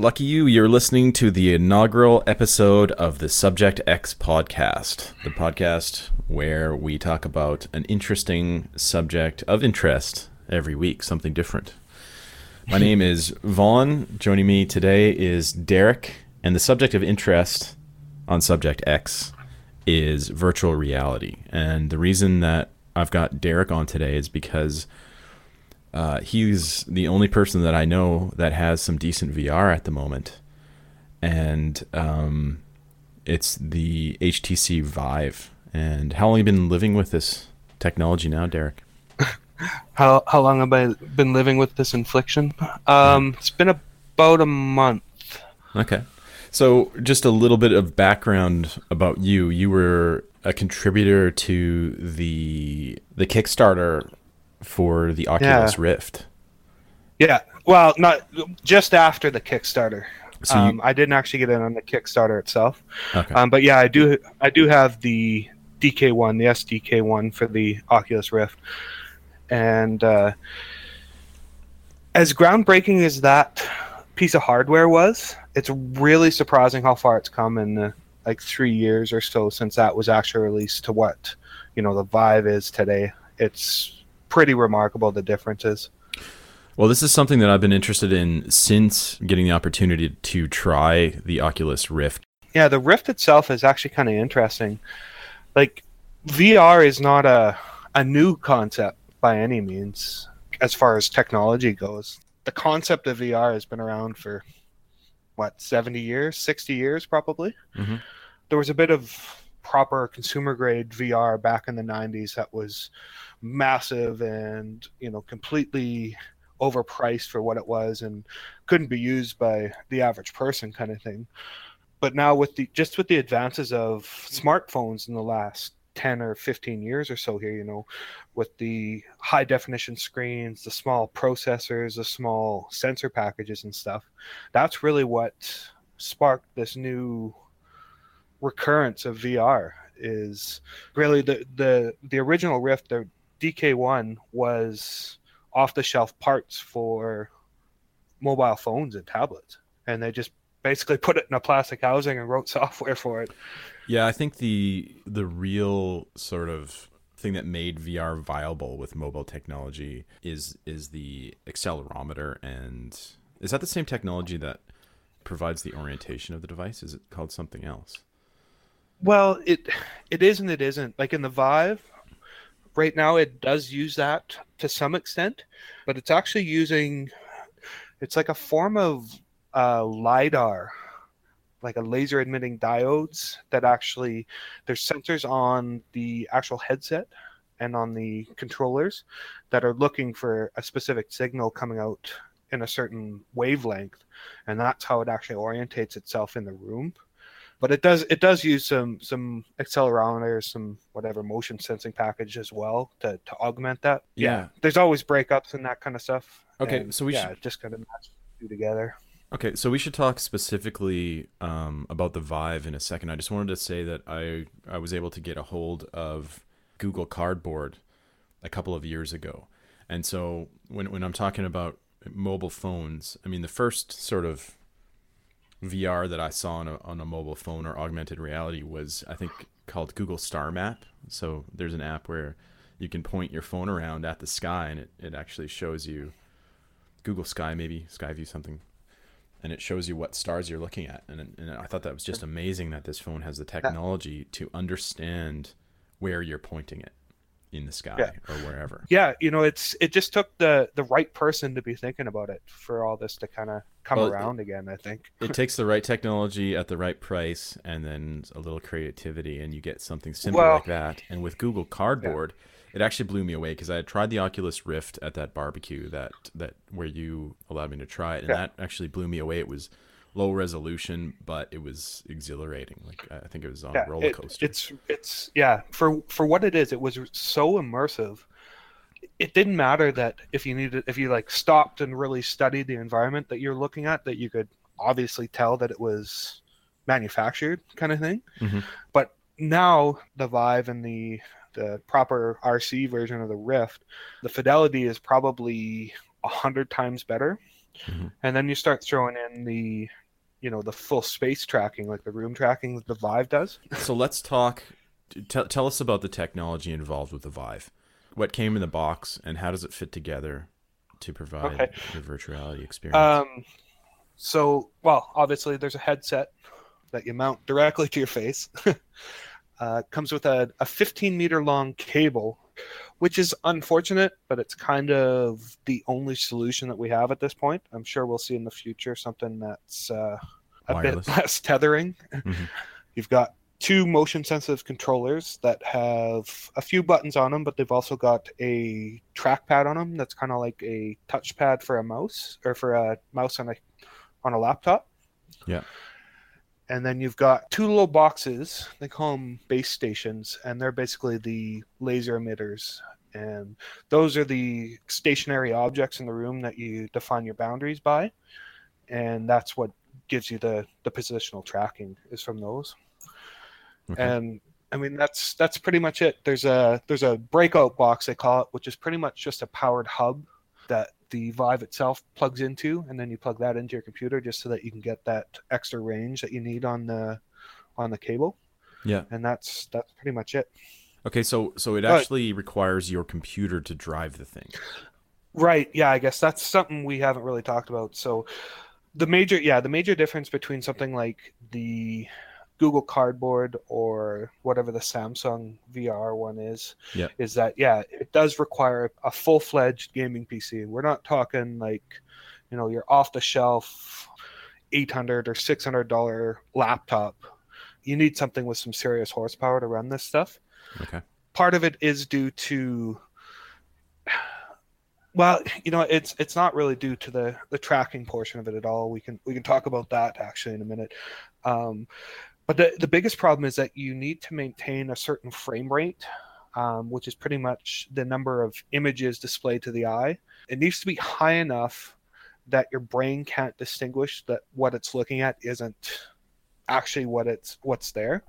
Lucky you, you're listening to the inaugural episode of the Subject X podcast, the podcast where we talk about an interesting subject of interest every week, something different. My name is Vaughn. Joining me today is Derek, and the subject of interest on Subject X is virtual reality. And the reason that I've got Derek on today is because uh, he's the only person that I know that has some decent VR at the moment, and um, it's the HTC Vive. And how long have you been living with this technology now, Derek? How how long have I been living with this infliction? Um, it's been about a month. Okay. So, just a little bit of background about you. You were a contributor to the the Kickstarter for the Oculus Yeah. Rift. Yeah. Well, not just after the Kickstarter. So you- um, I didn't actually get in on the Kickstarter itself. Okay. Um, but yeah, I do. I do have the DK one, the SDK one for the Oculus Rift, and uh, as groundbreaking as that piece of hardware was, it's really surprising how far it's come in the, like three years or so since that was actually released to what you know the Vive is today. It's pretty remarkable the differences. Well, this is something that I've been interested in since getting the opportunity to try the Oculus Rift. Yeah, the Rift itself is actually kind of interesting. Like VR is not a a new concept by any means as far as technology goes. The concept of VR has been around for what, 70 years, 60 years probably. Mhm. There was a bit of proper consumer grade VR back in the 90s that was massive and, you know, completely overpriced for what it was and couldn't be used by the average person kind of thing. But now with the just with the advances of smartphones in the last 10 or 15 years or so here you know with the high definition screens the small processors the small sensor packages and stuff that's really what sparked this new recurrence of VR is really the the the original Rift the DK1 was off the shelf parts for mobile phones and tablets and they just basically put it in a plastic housing and wrote software for it. Yeah, I think the the real sort of thing that made VR viable with mobile technology is is the accelerometer and is that the same technology that provides the orientation of the device? Is it called something else? Well, it it is and it isn't. Like in the Vive, right now it does use that to some extent, but it's actually using it's like a form of uh, lidar, like a laser emitting diodes that actually there's sensors on the actual headset and on the controllers that are looking for a specific signal coming out in a certain wavelength, and that's how it actually orientates itself in the room but it does it does use some some accelerometers some whatever motion sensing package as well to, to augment that. Yeah. there's always breakups and that kind of stuff. Okay, and so we yeah should- just kind of match two together. Okay, so we should talk specifically um, about the Vive in a second. I just wanted to say that I I was able to get a hold of Google Cardboard a couple of years ago, and so when when I'm talking about mobile phones, I mean the first sort of VR that I saw on a on a mobile phone or augmented reality was I think called Google Star Map. So there's an app where you can point your phone around at the sky and it, it actually shows you Google Sky maybe Skyview something and it shows you what stars you're looking at. And, and I thought that was just amazing that this phone has the technology to understand where you're pointing it in the sky Yeah. or wherever. yeah you know it's it just took the the right person to be thinking about it for all this to kind of come Well, it- around again i think It takes the right technology at the right price and then a little creativity, and you get something simple Well- like that. And with Google Cardboard, it actually blew me away because I had tried the Oculus Rift at that barbecue that that where you allowed me to try it, and Yeah. that actually blew me away. It was low resolution, but it was exhilarating. Like I think it was on yeah a roller it- coaster. it's it's yeah for for what it is it was so immersive it didn't matter that if you needed if you like stopped and really studied the environment that you're looking at that you could obviously tell that it was manufactured kind of thing Mhm. but now the vive and the the proper rc version of the rift the fidelity is probably a hundred times better Mhm. and then you start throwing in the you know the full space tracking like the room tracking that the vive does So let's talk. Tell tell us about the technology involved with the Vive. What came in the box, and how does it fit together to provide Okay. your virtual reality experience? um so well obviously there's a headset that you mount directly to your face uh, comes with a, a 15 meter long cable which is unfortunate but it's kind of the only solution that we have at this point i'm sure we'll see in the future something that's uh, a Wireless. bit less tethering Mhm. you've got two motion sensitive controllers that have a few buttons on them but they've also got a trackpad on them that's kind of like a touchpad for a mouse or for a mouse on a on a laptop Yeah. And then you've got two little boxes they call them base stations and they're basically the laser emitters and those are the stationary objects in the room that you define your boundaries by and that's what gives you the the positional tracking is from those Okay. and i mean that's that's pretty much it there's a there's a breakout box they call it which is pretty much just a powered hub that the vive itself plugs into and then you plug that into your computer just so that you can get that extra range that you need on the on the cable yeah. and that's that's pretty much it Okay. So so it actually requires your computer to drive the thing. Right. Yeah, I guess that's something we haven't really talked about. So the major yeah, the major difference between something like the Google Cardboard or whatever the Samsung VR one is Yeah. is that yeah, it does require a full-fledged gaming PC. We're not talking like, you know, your off-the-shelf 800 or 600 dollar laptop. You need something with some serious horsepower to run this stuff Okay. part of it is due to well you know it's it's not really due to the the tracking portion of it at all we can we can talk about that actually in a minute um, but the, the biggest problem is that you need to maintain a certain frame rate um, which is pretty much the number of images displayed to the eye. It needs to be high enough that your brain can't distinguish that what it's looking at isn't actually what it's what's there.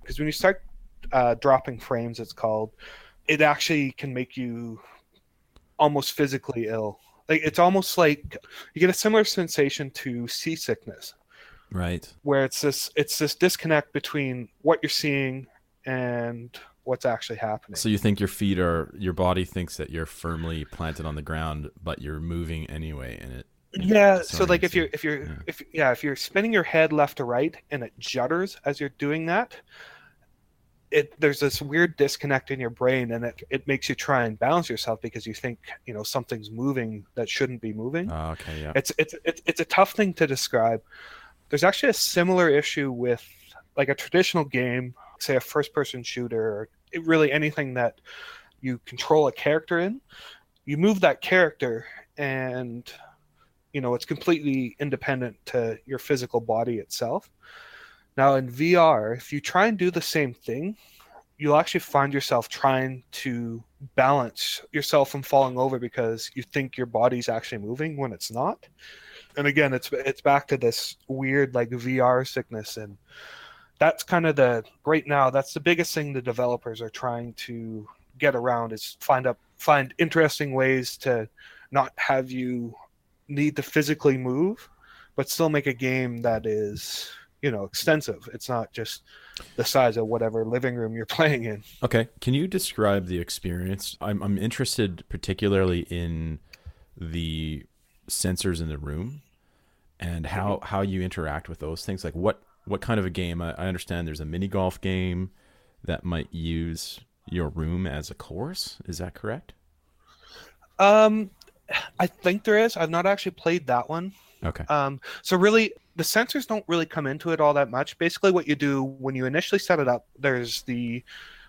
Because when you start uh, dropping frames it's called it actually can make you almost physically ill. Like it's almost like you get a similar sensation to seasickness Right. where it's this it's this disconnect between what you're seeing and what's actually happening So you think your feet are your body thinks that you're firmly planted on the ground, but you're moving anyway, and it. it yeah so like if you're if you're Yeah. if yeah if you're spinning your head left to right and it judders as you're doing that it there's this weird disconnect in your brain and it, it makes you try and balance yourself because you think you know something's moving that shouldn't be moving Oh, okay. Yeah. it's it's it's it's a tough thing to describe. There's actually a similar issue with like a traditional game, say a first person shooter or really anything that you control a character in. You move that character and you know it's completely independent to your physical body itself. Now in VR, if you try and do the same thing, you'll actually find yourself trying to balance yourself from falling over because you think your body's actually moving when it's not. And again, it's it's back to this weird like VR sickness and that's kind of the right now that's the biggest thing the developers are trying to get around is find up find interesting ways to not have you need to physically move but still make a game that is you know extensive it's not just the size of whatever living room you're playing in Okay. Can you describe the experience? I'm I'm interested particularly in the sensors in the room and how Mm-hmm. how you interact with those things. Like what what kind of a game? I, I understand there's a mini golf game that might use your room as a course. Is that correct? Um, I think there is. I've not actually played that one. Okay. Um, so really, the sensors don't really come into it all that much. Basically, what you do when you initially set it up, there's the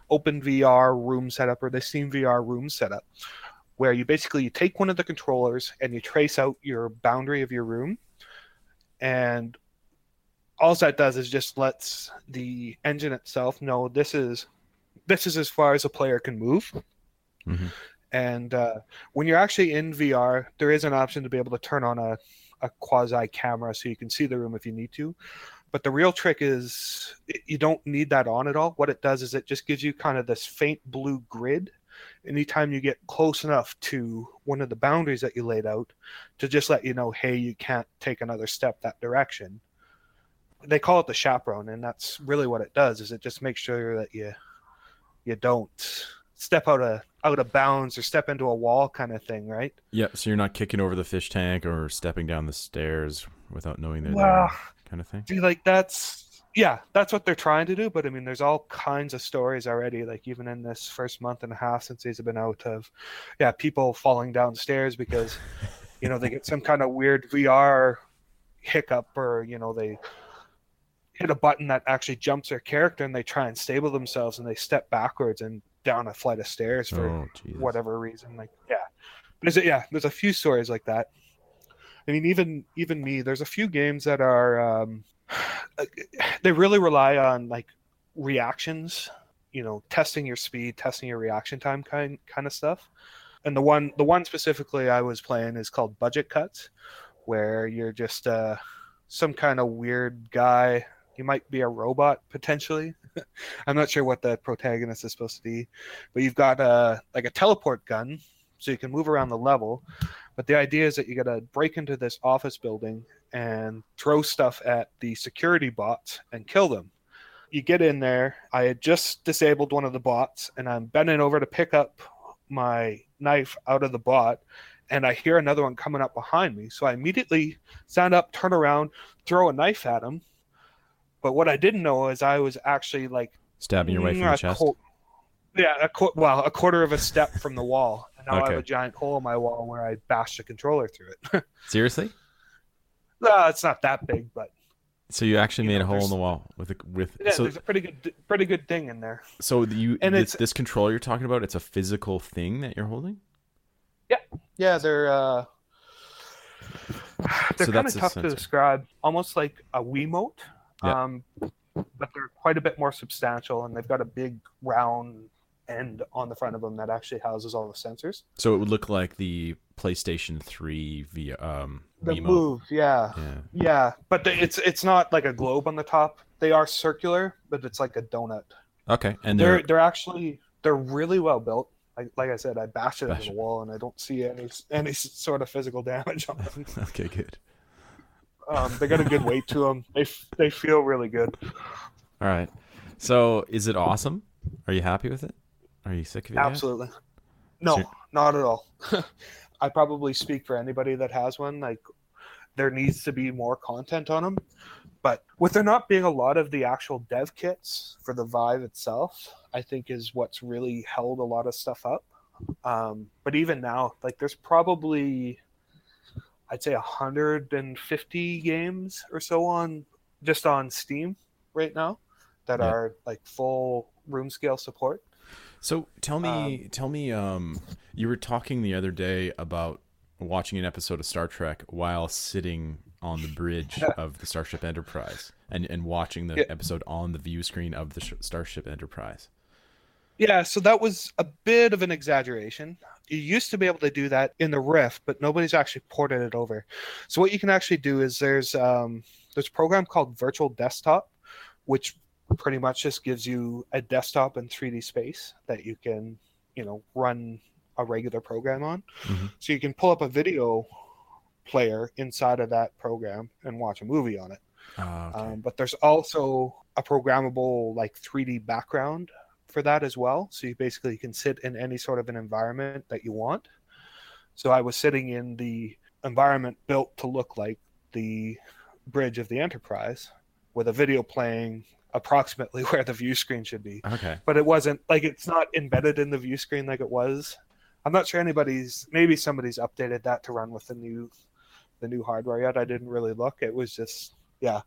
Open VR room setup or the Steam VR room setup, where you basically you take one of the controllers and you trace out your boundary of your room, and all that does is just lets the engine itself know this is this is as far as a player can move. Mhm. And uh, when you're actually in VR, there is an option to be able to turn on a, a quasi camera so you can see the room if you need to. But the real trick is you don't need that on at all. What it does is it just gives you kind of this faint blue grid, anytime you get close enough to one of the boundaries that you laid out to just let you know, hey, you can't take another step that direction. They call it the chaperone, and that's really what it does. Is it just makes sure that you you don't step out of out of bounds or step into a wall kind of thing, right? Yeah, so you're not kicking over the fish tank or stepping down the stairs without knowing they're Well, there, kind of thing. See, like that's yeah, that's what they're trying to do. But I mean, there's all kinds of stories already. Like even in this first month and a half since these have been out of, yeah, people falling downstairs because you know they get some kind of weird VR hiccup or you know they hit a button that actually jumps their character and they try and stable themselves and they step backwards and down a flight of stairs for Oh, whatever reason. Like, yeah, there's a, yeah, there's a few stories like that. I mean, even even me, there's a few games that are um, they really rely on like reactions, you know, testing your speed, testing your reaction time kind kind of stuff. And the one the one specifically I was playing is called Budget Cuts, where you're just uh, some kind of weird guy. You might be a robot potentially. I'm not sure what the protagonist is supposed to be, but you've got a like a teleport gun, so you can move around the level. But the idea is that you got to break into this office building and throw stuff at the security bots and kill them. You get in there. I had just disabled one of the bots, and I'm bending over to pick up my knife out of the bot, and I hear another one coming up behind me. So I immediately stand up, turn around, throw a knife at him. But what I didn't know is I was actually like Stabbing your way from the chest. quar- yeah, a qu- well, a quarter of a step from the wall, and now I have a giant hole in my wall where I bashed the controller through it. Seriously? Uh, it's not that big, but So you actually You made know, a hole in the wall with a, with yeah, so there's a pretty good, pretty good thing in there. so you and this, it's- this controller you're talking about it's a physical thing that you're holding. Yeah, yeah, they're uh, they're So kind of tough to describe, almost like a Wiimote, Yeah. um, but they're quite a bit more substantial, and they've got a big round end on the front of them that actually houses all the sensors. So it would look like the PlayStation 3 via um The move, yeah. Yeah. Yeah, but it's it's not like a globe on the top. They are circular, but it's like a donut. Okay. And They're they're they're actually they're really well built. Like like I said, I bashed it into the wall, and I don't see any any sort of physical damage on them. okay, good. Um, they got a good weight to them. They they feel really good. All right. So is it awesome? Are you happy with it? Are you sick of it? yet? Absolutely. No, So- not at all. I probably speak for anybody that has one. Like, there needs to be more content on them. But with there not being a lot of the actual dev kits for the Vive itself, I think is what's really held a lot of stuff up. Um, but even now, like, there's probably, I'd say, 150 games or so on just on Steam right now that Yeah. are like full room scale support. So tell me, tell me, um, you were talking the other day about watching an episode of Star Trek while sitting on the bridge of the Starship Enterprise and, and watching the Yeah. episode on the view screen of the sh- Starship Enterprise. Yeah, so that was a bit of an exaggeration. You used to be able to do that in the Rift, but nobody's actually ported it over. So what you can actually do is there's um, there's a program called Virtual Desktop, which pretty much just gives you a desktop in 3D space that you can, you know, run a regular program on. Mhm. So you can pull up a video player inside of that program and watch a movie on it. Ah, okay. Um, but there's also a programmable like 3D background for that as well. So you basically can sit in any sort of an environment that you want. So I was sitting in the environment built to look like the bridge of the Enterprise with a video playing approximately where the view screen should be. okay. But it wasn't like it's not embedded in the view screen like it was. I'm not sure anybody's maybe somebody's updated that to run with the new the new hardware yet. I didn't really look. It was just yeah,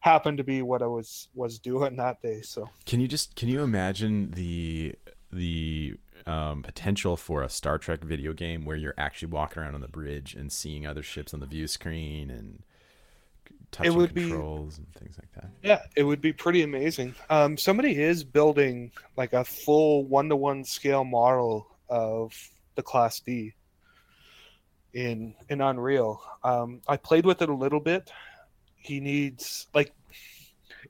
happened to be what I was was doing that day. So Can you just can you imagine the the um, potential for a Star Trek video game where you're actually walking around on the bridge and seeing other ships on the view screen and touching would be- controls and things like that? yeah, it would be pretty amazing. Um, somebody is building like a full one to one scale model of the Class D in in Unreal. Um, I played with it a little bit. He needs like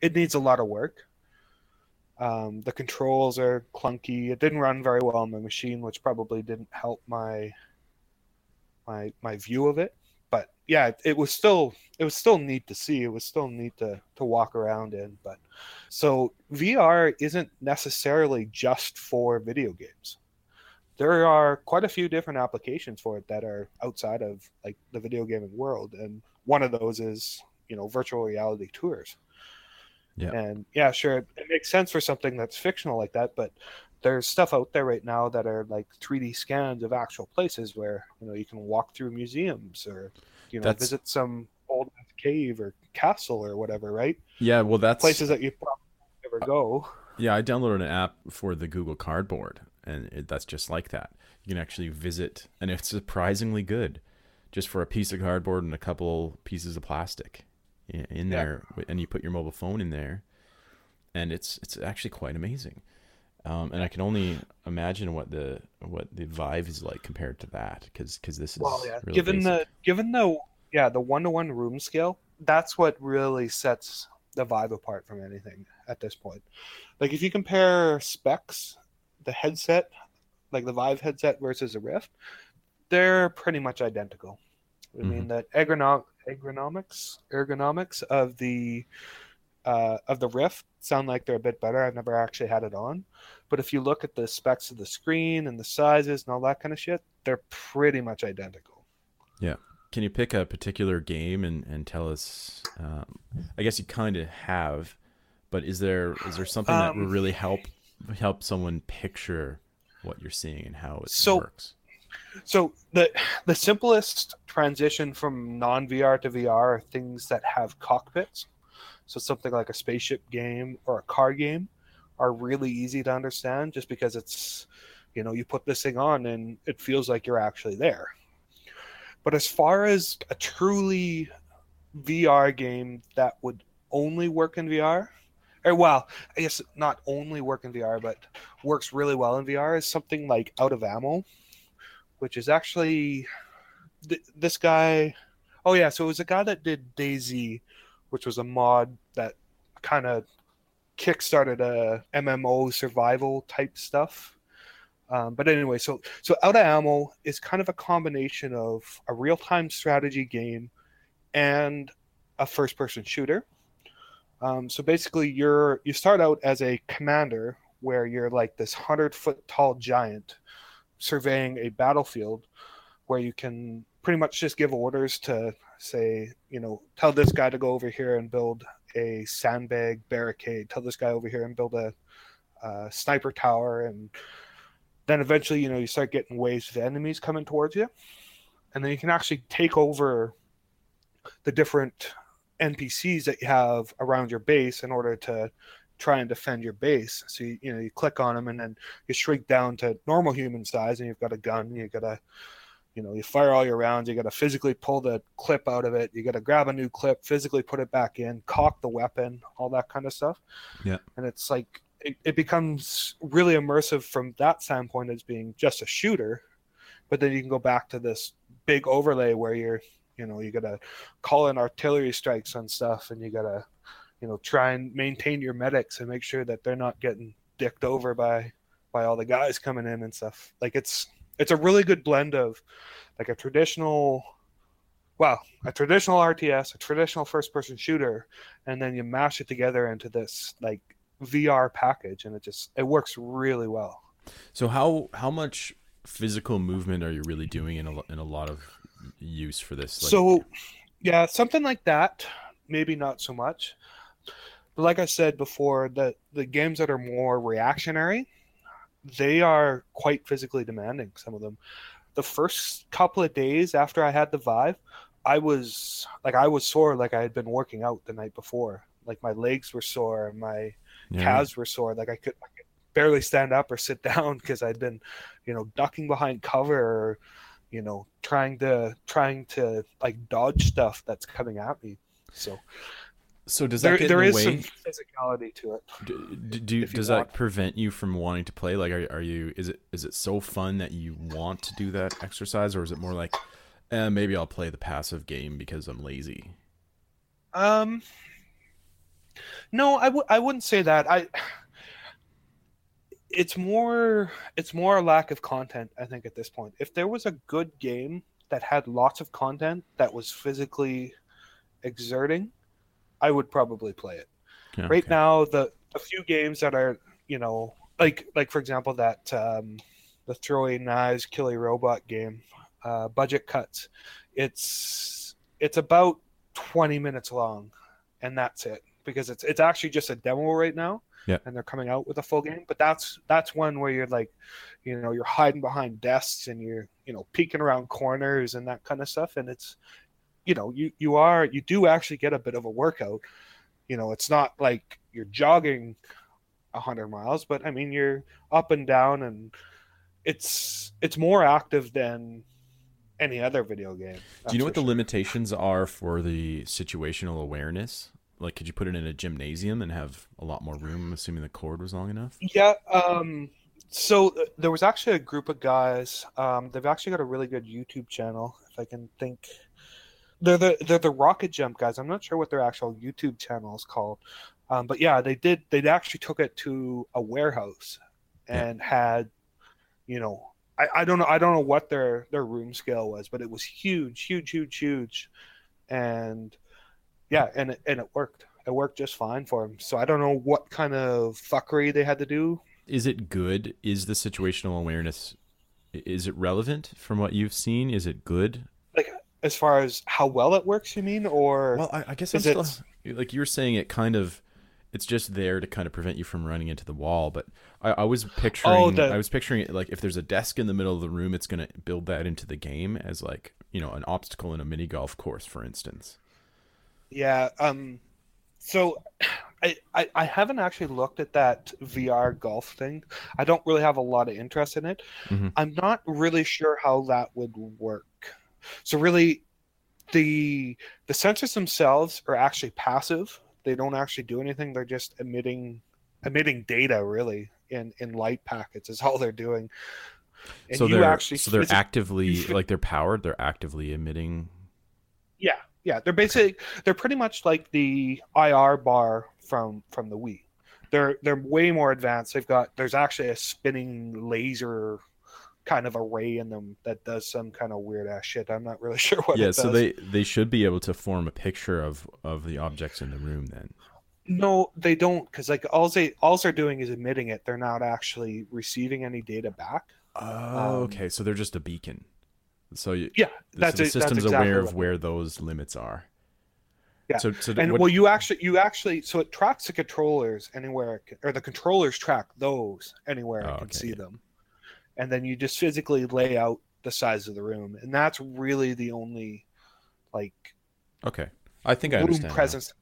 it needs a lot of work. Um, the controls are clunky. It didn't run very well on my machine, which probably didn't help my my my view of it. But yeah, it, it was still it was still neat to see. It was still neat to to walk around in. But so VR isn't necessarily just for video games. There are quite a few different applications for it that are outside of like the video gaming world, and one of those is you know virtual reality tours. Yeah. And yeah, sure, it, it makes sense for something that's fictional like that, but there's stuff out there right now that are like 3D scans of actual places where you know you can walk through museums or you know That's- visit some old cave or castle or whatever, right? Yeah, well, that's Places that you probably never go. Yeah, I downloaded an app for the Google Cardboard, and it, that's just like that. You can actually visit, and it's surprisingly good, just for a piece of cardboard and a couple pieces of plastic in, in Yeah. there, and you put your mobile phone in there, and it's it's actually quite amazing. Um, and I can only imagine what the what the Vive is like compared to that, because this is Well, yeah. really given basic. the given the yeah the one to one room scale, that's what really sets the Vive apart from anything at this point. Like if you compare specs, the headset, like the Vive headset versus a Rift, they're pretty much identical. I mean the ergonom- ergonomics ergonomics of the uh, of the Rift sound like they're a bit better. I've never actually had it on, but if you look at the specs of the screen and the sizes and all that kind of shit, they're pretty much identical. Yeah. Can you pick a particular game and, and tell us? Um, I guess you kind of have, but is there is there something that will Um, really help help someone picture what you're seeing and how it So- works? So the the simplest transition from non VR to VR are things that have cockpits. So something like a spaceship game or a car game are really easy to understand just because it's you know you put this thing on and it feels like you're actually there. But as far as a truly VR game that would only work in VR, or well, I guess not only work in VR, but works really well in VR is something like Out of Ammo which is actually th- this guy. Oh yeah, so it was a guy that did DayZ, which was a mod that kind of kickstarted a MMO survival type stuff. Um, but anyway, so so Out of Ammo is kind of a combination of a real time strategy game and a first person shooter. Um, so basically, you're you start out as a commander where you're like this hundred foot tall giant surveying a battlefield where you can pretty much just give orders to say, you know, tell this guy to go over here and build a sandbag barricade, tell this guy over here and build a, uh sniper tower, and then eventually, you know, you start getting waves of enemies coming towards you, and then you can actually take over the different NPCs that you have around your base in order to try and defend your base. So you, you know you click on them and then you shrink down to normal human size, and you've got a gun. You got to, you know, you fire all your rounds. You got to physically pull the clip out of it. You got to grab a new clip, physically put it back in, cock the weapon, all that kind of stuff. Yeah. And it's like it, it becomes really immersive from that standpoint as being just a shooter, but then you can go back to this big overlay where you're, you know, you got to call in artillery strikes on stuff, and you got to you know try and maintain your medics and make sure that they're not getting dicked over by by all the guys coming in and stuff. Like it's it's a really good blend of like a traditional well a traditional rts a traditional first person shooter and then you mash it together into this like vr package and it just it works really well. So how how much physical movement are you really doing in a, in a lot of use for this? Like, so yeah something like that maybe not so much. But like i said before the the games that are more reactionary they are quite physically demanding some of them. The first couple of days after i had the vive i was like i was sore like i had been working out the night before. Like my legs were sore my yeah, calves were sore like i could, I could barely stand up or sit down because i'd been you know ducking behind cover or you know trying to trying to like dodge stuff that's coming at me so So does that there, get there in is the way? some physicality to it Do, do, do- you does want. that prevent you from wanting to play? Like, are, are you? Is it is it so fun that you want to do that exercise, or is it more like, eh, maybe I'll play the passive game because I'm lazy? Um, no, I w- I wouldn't say that. I it's more it's more a lack of content i think at this point. If there was a good game that had lots of content that was physically exerting i would probably play it. Yeah, right now the a few games that are you know like like for example that um the throwing knives kill a robot game uh budget cuts it's it's about 20 minutes long and that's it. Because it's it's actually just a demo right now Yeah. and they're coming out with a full game but that's that's one where you're like you know you're hiding behind desks and you're you know peeking around corners and that kind of stuff and it's you know you you are you do actually get a bit of a workout you know it's not like you're jogging a 100 miles but i mean you're up and down and it's it's more active than any other video game Do you know what that's the limitations are for the situational awareness? Like, could you put it in a gymnasium and have a lot more room, assuming the cord was long enough? Yeah. Um, so uh, there was actually a group of guys. Um, they've actually got a really good YouTube channel. If I can think, they're the they're the Rocket Jump guys. I'm not sure what their actual YouTube channel is called, um, but yeah, they did. They actually took it to a warehouse Yeah. and had, you know, I, I don't know. I don't know what their their room scale was, but it was huge, huge, huge, huge, and yeah, and it, and it worked. It worked just fine for him. So I don't know what kind of fuckery they had to do Is it good? Is the situational awareness is it relevant from what you've seen? Is it good? Like as far as how well it works you mean or Well, I, I guess I'm is still like you were saying. It kind of it's just there to kind of prevent you from running into the wall. But I, I was picturing Oh, the- I was picturing it like if there's a desk in the middle of the room, it's going to build that into the game as like you know an obstacle in a mini golf course, for instance. Yeah um so I, I i haven't actually looked at that vr golf thing i don't really have a lot of interest in it Mhm. i'm not really sure how that would work so really the the sensors themselves are actually passive they don't actually do anything they're just emitting emitting data really in in light packets is all they're doing and so you they're actually so they're actively like they're powered. They're actively emitting. Yeah, yeah, they're basically they're pretty much like the IR bar from from the Wii. They're they're way more advanced. They've got there's actually a spinning laser kind of array in them that does some kind of weird ass shit. I'm not really sure what yeah, so they they should be able to form a picture of of the objects in the room. Then no, they don't because like all they all they're doing is emitting it. They're not actually receiving any data back. oh, Um, okay, so they're just a beacon. So you, Yeah, so that's the it- that's system's exactly aware of where those limits are. Yeah, So, so and what, well you actually you actually so it tracks the controllers anywhere it can, or the controllers track those anywhere Oh, i can okay, see yeah. them and then you just physically lay out the size of the room and that's really the only like okay, I think I room understand. now. presence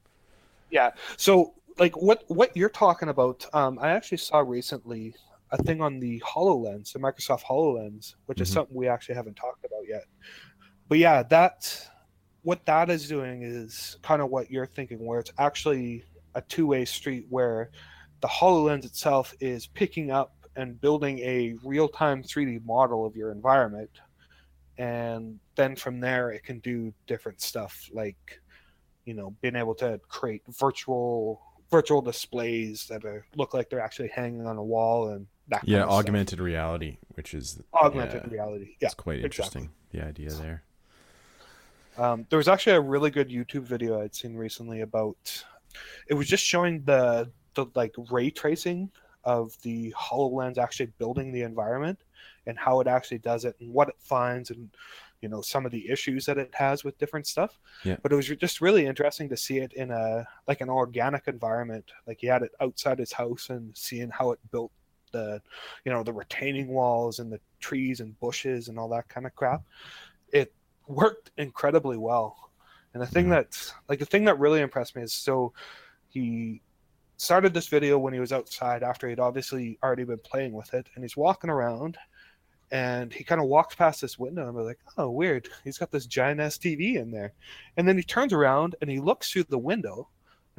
yeah so like what what you're talking about um i actually saw recently a thing on the hololens the microsoft hololens which is Mhm. something we actually haven't talked about yet but yeah that what that is doing is kind of what you're thinking where it's actually a two-way street where the hololens itself is picking up and building a real-time 3d model of your environment and then from there it can do different stuff like you know being able to create virtual virtual displays that are, look like they're actually hanging on a wall and that Yeah, of stuff. augmented reality, which is augmented yeah, reality yeah It's quite exactly. interesting. The idea there. Um, there was actually a really good YouTube video I'd seen recently about. It was just showing the the like ray tracing of the Hololens actually building the environment and how it actually does it and what it finds and you know some of the issues that it has with different stuff. Yeah. But it was just really interesting to see it in a like an organic environment. Like he had it outside his house and seeing how it built the you know the retaining walls and the trees and bushes and all that kind of crap. It worked incredibly well. And the thing Mhm. that's like the thing that really impressed me is so he started this video when he was outside after he'd obviously already been playing with it and he's walking around and he kind of walks past this window and we're like, oh weird, he's got this giant ass TV in there. And then he turns around and he looks through the window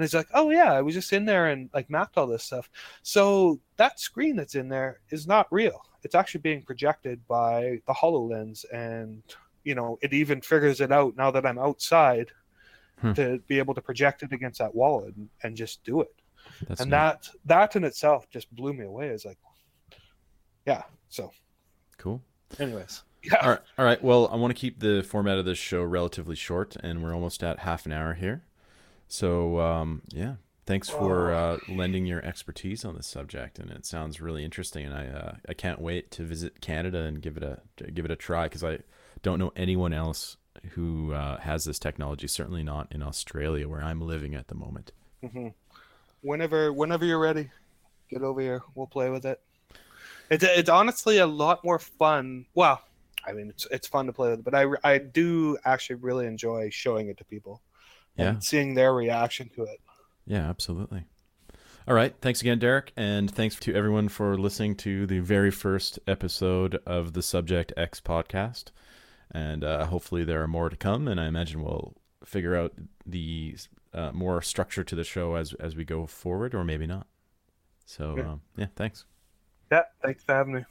and he's like, oh yeah, I was just in there and like mapped all this stuff. So that screen that's in there is not real. It's actually being projected by the HoloLens and you know, it even figures it out now that I'm outside Hmm. to be able to project it against that wall and, and just do it. That's and neat. that that in itself just blew me away. It's like yeah. So, Cool. anyways, yeah. All right. All right. Well, I want to keep the format of this show relatively short, and we're almost at half an hour here. So, um, yeah, thanks for uh, lending your expertise on this subject, and it sounds really interesting. And I, uh, I can't wait to visit Canada and give it a give it a try because I don't know anyone else who uh, has this technology. Certainly not in Australia, where I'm living at the moment. hmm Whenever, whenever you're ready, get over here. We'll play with it. It's it's honestly a lot more fun. Well, I mean, it's it's fun to play with, but I I do actually really enjoy showing it to people Yeah. and seeing their reaction to it. Yeah, absolutely. All right. Thanks again, Derek. And thanks to everyone for listening to the very first episode of the Subject X podcast. And uh, hopefully there are more to come. And I imagine we'll figure out the uh, more structure to the show as, as we go forward, or maybe not. So, Yeah. um, yeah, thanks. Yeah, thanks for having me.